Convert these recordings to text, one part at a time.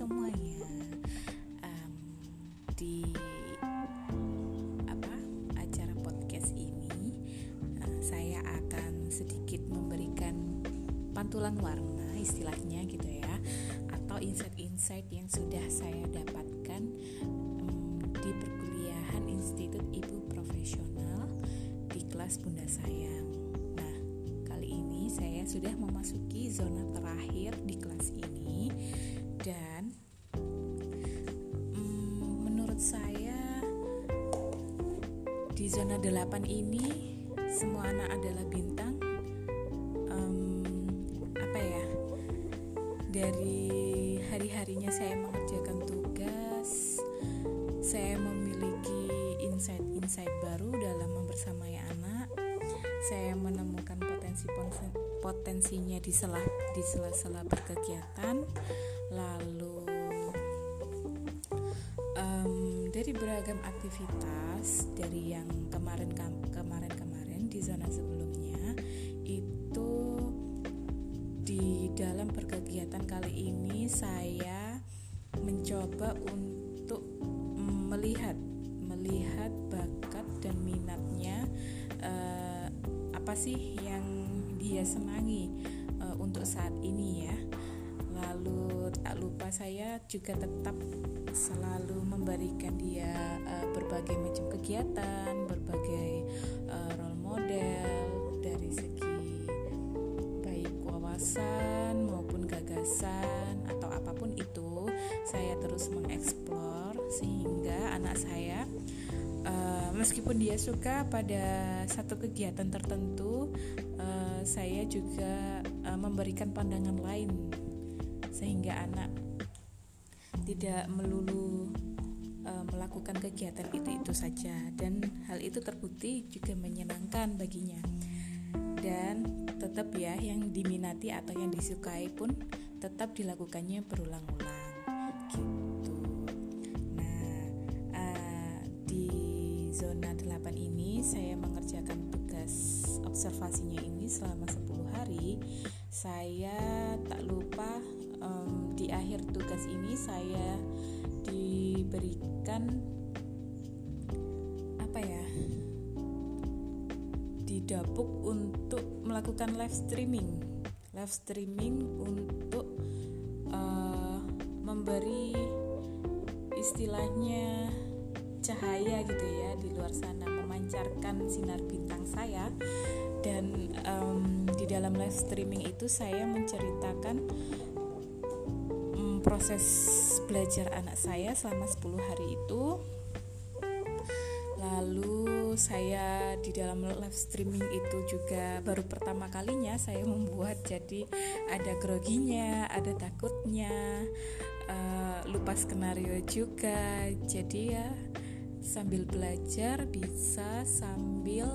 semuanya. Um, di apa acara podcast ini uh, saya akan sedikit memberikan pantulan warna istilahnya gitu ya atau insight-insight yang sudah saya dapatkan um, di perkuliahan Institut Ibu Profesional di kelas Bunda Sayang. Nah, sudah memasuki zona terakhir di kelas ini dan um, menurut saya di zona 8 ini semua anak adalah bintang dari hari-harinya saya mengerjakan tugas, saya memiliki insight-insight baru dalam membersamai anak. Saya potensinya di sela di sela-sela berkegiatan, lalu um, dari beragam aktivitas dari yang kemarin kemarin kemarin di zona sebelumnya itu di dalam perkegiatan kali ini saya mencoba untuk melihat melihat bakat dan minatnya uh, apa sih yang dia senangi uh, untuk saat ini ya. Lalu tak lupa saya juga tetap selalu memberikan dia uh, berbagai macam kegiatan berbagai uh, role model dari segi wawasan maupun gagasan atau apa pun itu saya terus mengeksplor sehingga anak saya meskipun dia suka pada satu kegiatan tertentu uh, saya juga uh, memberikan pandangan lain sehingga anak tidak melulu melakukan kegiatan itu-itu saja. Dan hal itu terbukti juga menyenangkan baginya. Dan tetap ya yang diminati atau yang disukai pun tetap dilakukannya berulang-ulang. Gitu. Mengerjakan tugas observasinya ini selama 10 hari. Saya tak lupa um, di akhir tugas ini saya diberikan apa ya? didapuk untuk melakukan live streaming live streaming untuk uh, memberi istilahnya cahaya gitu ya di luar sana memancarkan sinar bintang saya. Dan um, di dalam live streaming itu saya menceritakan um, proses belajar anak saya selama 10 hari itu. Lalu saya di dalam live streaming itu juga baru pertama kalinya saya membuat jadi ada groginya ada takutnya uh, lupa skenario juga. Jadi ya sambil belajar bisa sambil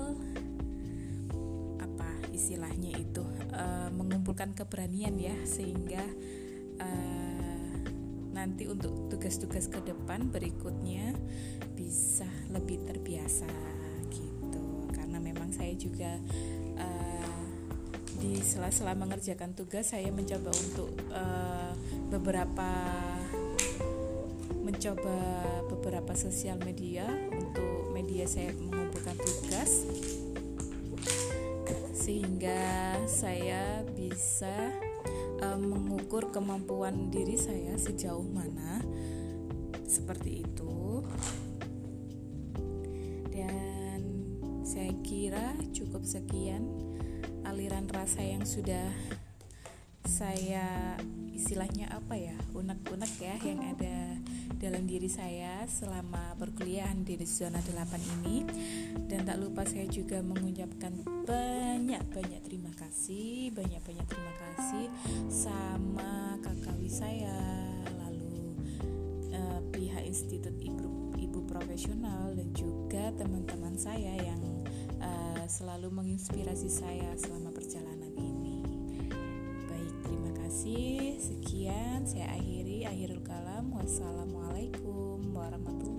apa istilahnya itu uh, mengumpulkan keberanian ya sehingga uh, nanti untuk tugas-tugas ke depan berikutnya bisa lebih terbiasa gitu. Karena memang saya juga uh, di sela-sela mengerjakan tugas saya mencoba untuk uh, beberapa mencoba beberapa sosial media untuk media saya mengumpulkan tugas. Sehingga saya bisa uh, mengukur kemampuan diri saya sejauh mana. Seperti itu. Saya kira cukup sekian aliran rasa yang sudah saya istilahnya apa ya unek-unek ya yang ada dalam diri saya selama perkuliahan di zona 8 ini dan tak lupa saya juga mengucapkan banyak-banyak terima kasih banyak-banyak terima kasih sama kakak saya lalu uh, pihak Institut Ibu Ibu Profesional dan juga teman-teman saya yang selalu menginspirasi saya selama perjalanan ini. Baik, terima kasih. Sekian saya akhiri akhirul kalam. Wassalamualaikum warahmatullahi